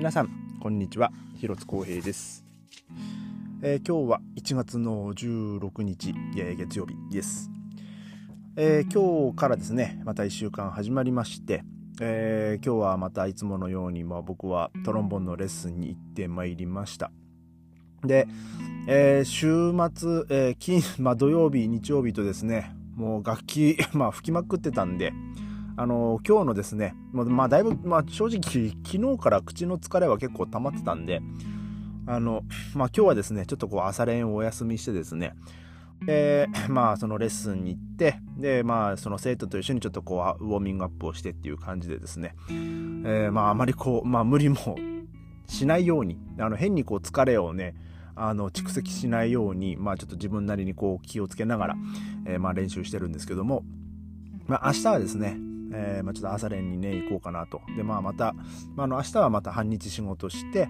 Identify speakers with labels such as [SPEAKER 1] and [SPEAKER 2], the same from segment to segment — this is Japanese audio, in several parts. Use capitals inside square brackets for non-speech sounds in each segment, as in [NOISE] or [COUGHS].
[SPEAKER 1] 皆さんこんにちは。広津光平です、えー、今日は1月の16日、えー、月曜日です、えー、今日からですねまた1週間始まりまして、え今日はまたいつものように、まあ、僕はトロンボンのレッスンに行ってまいりました。で、え週末、え金まあ、土曜日日曜日とですねもう楽器、[LAUGHS] まあ、吹きまくってたんで、あの今日のですね、まあ、だいぶ、まあ、正直、昨日から口の疲れは結構溜まってたんで、あの、まあ、今日はですね、ちょっとこう、朝練をお休みしてですね、で、まあ、そのレッスンに行って、で、まあ、その生徒と一緒にちょっとこう、ウォーミングアップをしてっていう感じでですね、えー、まあ、あまりこう、まあ、無理もしないように、あの、変にこう、疲れをね、あの蓄積しないように、まあ、ちょっと自分なりにこう気をつけながら、えー、まあ練習してるんですけども、まあ、明日はですね、えー、まあ、ちょっと朝練にね、行こうかなと。で、まあ、また、まあ、の、明日はまた半日仕事して、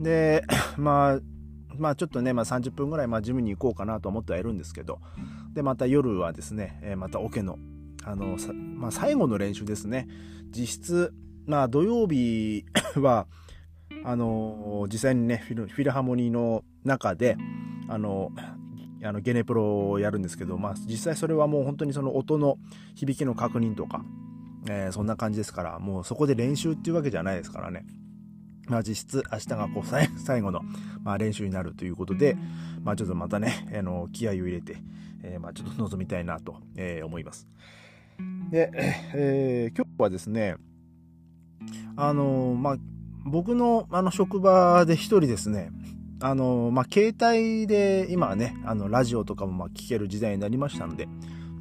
[SPEAKER 1] で、[CLEARS THROAT] まあ、まあ、ちょっとね、まあ、30分ぐらい、まあ、ジムに行こうかなと思ってはいるんですけど、で、また夜はですね、えー、またオケの、あの、まあ、最後の練習ですね。実質、まあ、土曜日 [COUGHS] は、あの、実際にね、フィルハモニーの中で、あの、あのゲネプロをやるんですけど、まあ、実際それはもう本当にその音の響きの確認とか、えー、そんな感じですからもうそこで練習っていうわけじゃないですからね。まあ、実質明日がこう [LAUGHS] 最後の、まあ、練習になるということで、まあ、ちょっとまたね、あの気合を入れて、えー、まあ、ちょっと臨みたいなと、えー、思います。で、えー、今日はですね、あのまあ、僕のあの職場で一人ですね、あの、まあ、携帯で今はね、あの、ラジオとかもま聞ける時代になりましたので、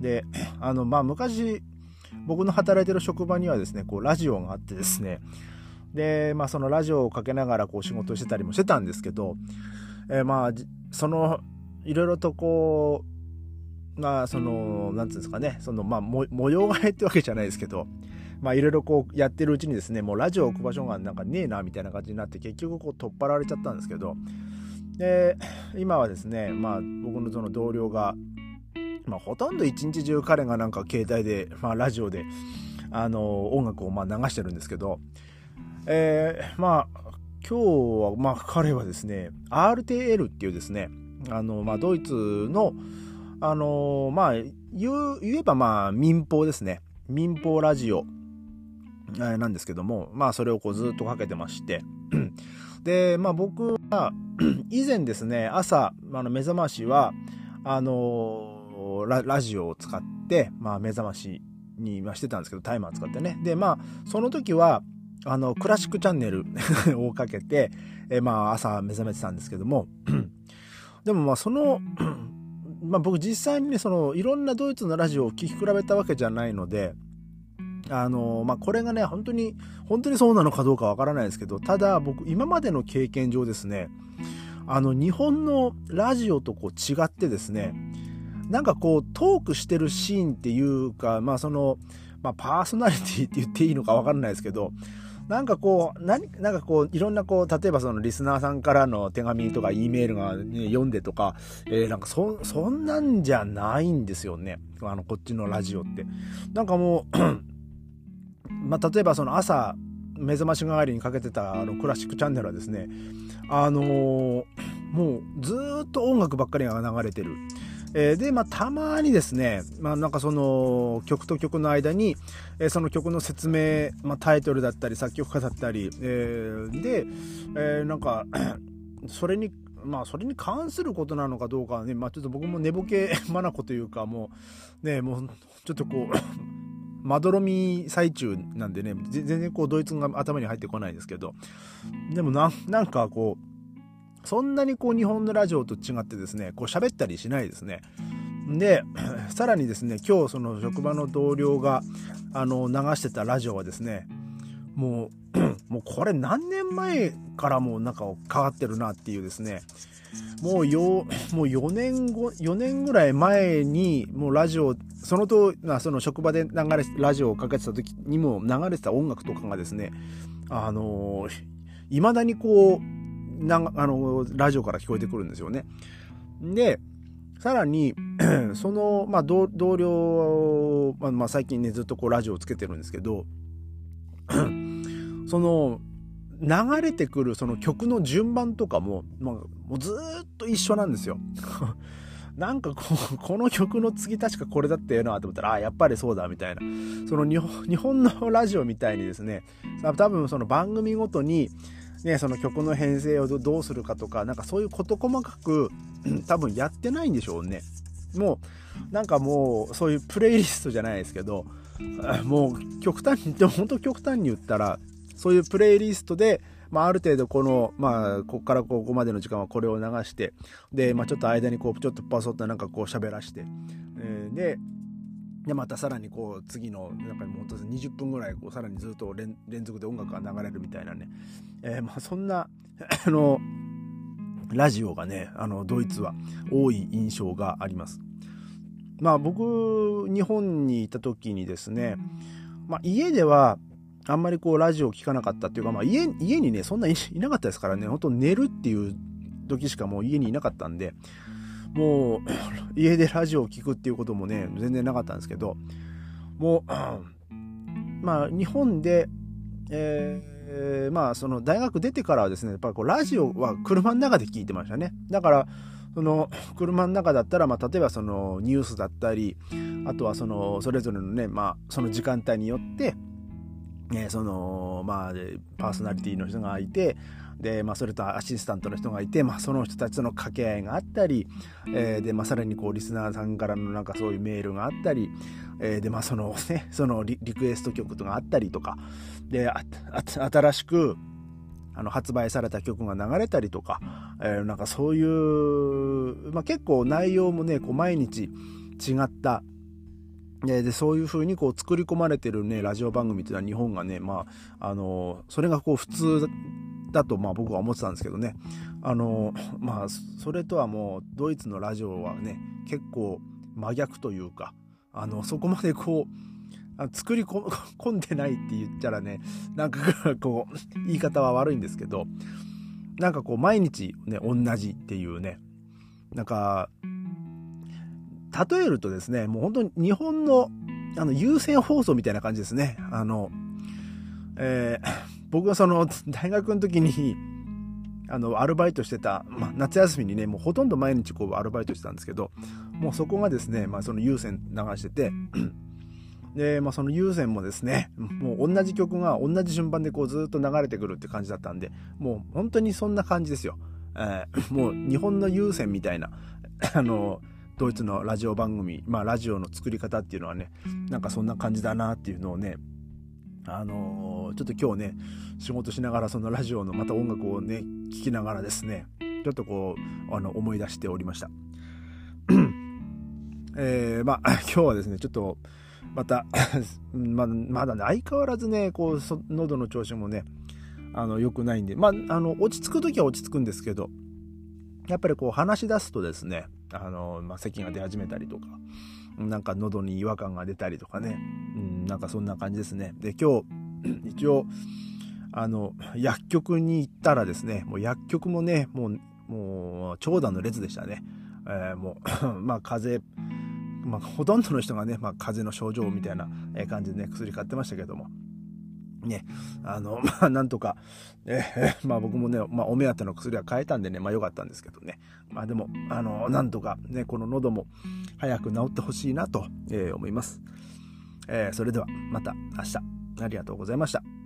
[SPEAKER 1] で、[CLEARS THROAT] あの、まあ、昔、僕の働いてる職場にはですね、こう、ラジオがあってですね、で、まあ、そのラジオをかけながらこう仕事してたりもしてたんですけど、えー、まあ、その、いろいろとこう、まあ、その、なんていうんですかね、その、まあ、模様替えってわけじゃないですけど、まあいろいろこうやってるうちにですね、もうラジオ置く場所がなんかねえなみたいな感じになって結局こう取っ払われちゃったんですけど、で、今はですね、まあ僕のその同僚が、まあほとんど一日中彼がなんか携帯で、まあラジオで、あの、音楽をま流してるんですけど、えー、まあ今日はまあ彼はですね、RTL っていうですね、あの、まあドイツの、あのまあ言えばまあ民放ですね。民放ラジオなんですけども、まあそれをこうずっとかけてまして、で、まあ僕は [CLEARS THROAT] 以前ですね、朝、あの目覚ましは、あのラ、ジオを使って、まあ目覚ましにしてたんですけど、タイマー使ってね。で、まあその時は、あの、クラシックチャンネル [LAUGHS] をかけて、えまあ朝目覚めてたんですけども、[CLEARS THROAT] でもまあその、[CLEARS THROAT] まあ僕実際にね、そのいろんなドイツのラジオを聴き比べたわけじゃないので、あのまあ、これがね、本当に、本当にそうなのかどうかわからないですけど、ただ僕、今までの経験上ですね、あの、日本のラジオとこう違ってですね、なんかこう、トークしてるシーンっていうか、まあその、まあパーソナリティって言っていいのかわからないですけど、なんかこう、何、なんかこう、いろんなこう、例えばそのリスナーさんからの手紙とか E メールが、ね、読んでとか、えー、なんかそ、そんなんじゃないんですよね。あの、こっちのラジオって。なんかもうまあ、例えばその朝目覚まし代わりにかけてたあのクラシックチャンネルはですねあのー、もうずっと音楽ばっかりが流れてる。えー、で、まあ、たまにですね、まあ、なんかその曲と曲の間に、えー、その曲の説明、まあ、タイトルだったり作曲家だったり、えー、で、えー、なんか [CLEARS THROAT] それにまあそれに関することなのかどうかはね、まあちょっと僕も寝ぼけまなこというかもうね、もうちょっとこうまどろみ最中なんでね、全然こうドイツ語が頭に入ってこないですけど、でもな、なんかこう、そんなにこう日本のラジオと違ってですね、こう喋ったりしないですね。で、[CLEARS THROAT] さらにですね、今日その職場の同僚が、あの、流してたラジオはですね、もう、[CLEARS THROAT] もうこれ何年前からもうなんか変わってるなっていうですね、もうよ、もう4年後、4年ぐらい前に、もうラジオ、そのと、その職場で流れ、ラジオをかけてた時にも流れてた音楽とかがですね、あのいまだにこう、なあのラジオから聞こえてくるんですよね。で、さらに、[CLEARS THROAT] その、まあ、同僚、まあ、まあ、最近ね、ずっとこう、ラジオをつけてるんですけど、[CLEARS THROAT] その、流れてくるその曲の順番とかも、まあ、もうずっと一緒なんですよ。[LAUGHS] なんかこ [LAUGHS] この曲の次確かこれだったよなと思ったら、あ、やっぱりそうだみたいな。その日本のラジオみたいにですね、多分その番組ごとに、ね、その曲の編成をどうするかとか、なんかそういう事細かく多分やってないんでしょうね。もう、なんかもう、そういうプレイリストじゃないですけど、もう極端に、でも本当極端に言ったら、そういうプレイリストで、まあ、ある程度この、まあ、ここからここまでの時間はこれを流して、で、まあ、ちょっと間にこう、ちょっとパソッとなんかこう喋らして、えー、で、で、またさらにこう、次の、なんかもう20分ぐらい、こう、さらにずっと連続で音楽が流れるみたいなね、えー、まあ、そんな、あの、ラジオがね、あの、ドイツは多い印象があります。まあ僕、日本にいた時にですね、まあ家ではあんまりこうラジオを聞かなかったっていうか、まあ家家にね、そんな [LAUGHS] いなかったですからね、本当寝るっていう時しかもう家にいなかったんで、もう [COUGHS] 家でラジオを聞くっていうこともね、全然なかったんですけど、もう、[COUGHS] まあ日本で、えー、まあその大学出てからはですね、やっぱこうラジオは車の中で聞いてましたね。だから、その車の中だったら、まあ、例えばそのニュースだったりあとはそのそれぞれのね、まあ、その時間帯によってえー、そのまあパーソナリティの人がいてで、まあ、それとアシスタントの人がいて、まあ、その人たちとの掛け合いがあったり、えー、で、まあ、さらにこうリスナーさんからのなんかそういうメールがあったり、えー、で、まあ、そのね、そのリクエスト曲とかあったりとか、で、新しくあの発売された曲が流れたりとか、えー、なんかそういう、まあ、結構内容もね、こう毎日違ったででそういう風にこう作り込まれてるねラジオ番組っていうのは日本がねまああのそれがこう普通だとまあ僕は思ってたんですけどね。あのまあそれとはもうドイツのラジオはね結構真逆というかあのそこまでこう作り [LAUGHS] 込んでないって言ったらねなんかこう言い方は悪いんですけどなんかこう毎日ね同じっていうね。なんか例えるとですね、もう本当に日本のあの優先放送みたいな感じですね。あの、えー、僕はその大学の時に、あの、アルバイトしてた、まあ、夏休みにね、もうほとんど毎日こうアルバイトしてたんですけど、もうそこがですね、まあその優先流してて、で、まあその優先もですね、もう同じ曲が同じ順番でこうずっと流れてくるって感じだったんで、もう本当にそんな感じですよ。えー、もう日本の優先みたいな、あの、ドイツのラジオ番組、まあラジオの作り方っていうのはね、なんかそんな感じだなっていうのをね、あのー、ちょっと今日ね、仕事しながらそのラジオのまた音楽をね、聴きながらですね、ちょっとこう、あの、思い出しておりました。[COUGHS] えー、まあ、[LAUGHS] 今日はですね、ちょっと、また [LAUGHS] ままだね、相変わらずね、こう、喉の調子もね、あの、良くないんで、まあ、あの、落ち着く時は落ち着くんですけど、やっぱりこう話し出すとですね、あの、まあ、咳が出始めたりとか、なんか喉に違和感が出たりとかね、うん、なんかそんな感じですね。で、今日、[CLEARS THROAT] 一応、あの、薬局に行ったらですね、もう薬局もね、もう、もう、長蛇の列でしたね。えー、もう [LAUGHS] まあ、風邪、まあ、ほとんどの人がね、まあ、風邪の症状みたいな感じでね、薬買ってましたけども、ね、あの、[LAUGHS] まあ、なんとか、えー、[LAUGHS] まあ僕もね、まあお目当ての薬は変えたんでね、まあよかったんですけどね。まあでも、あの、なんとかね、この喉も早く治ってほしいなと、えー、思います。えー、それではまた明日、ありがとうございました。